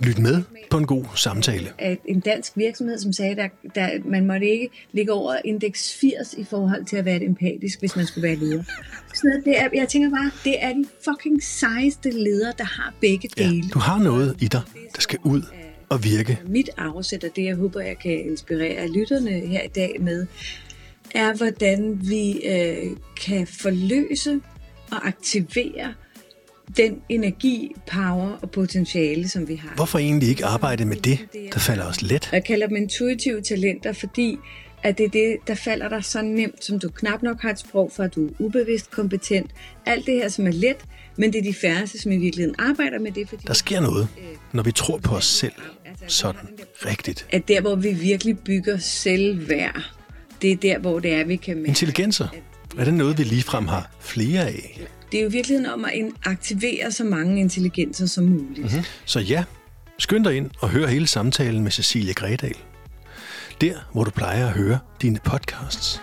Lyt med på en god samtale. At en dansk virksomhed, som sagde, at der, der, man måtte ikke ligge over indeks 80 i forhold til at være empatisk, hvis man skulle være leder. Sådan noget, det er, jeg tænker bare, det er de fucking sejeste ledere, der har begge dele. Ja, du har noget i dig, der skal ud og virke. Mit afsæt, og det jeg håber, jeg kan inspirere lytterne her i dag med, er, hvordan vi øh, kan forløse og aktivere den energi, power og potentiale, som vi har. Hvorfor egentlig ikke arbejde med det, der falder os let? Jeg kalder dem intuitive talenter, fordi at det er det, der falder dig så nemt, som du knap nok har et sprog for, at du er ubevidst kompetent. Alt det her, som er let, men det er de færreste, som i virkeligheden arbejder med det. Fordi der sker noget, når vi tror på os selv sådan rigtigt. At der, hvor vi virkelig bygger selvværd, det er der, hvor det er, vi kan... Intelligenser, er det noget, vi ligefrem har flere af? Det er jo virkeligheden om at aktivere så mange intelligenser som muligt. Mm-hmm. Så ja, skynd dig ind og hør hele samtalen med Cecilie Gredal. Der, hvor du plejer at høre dine podcasts.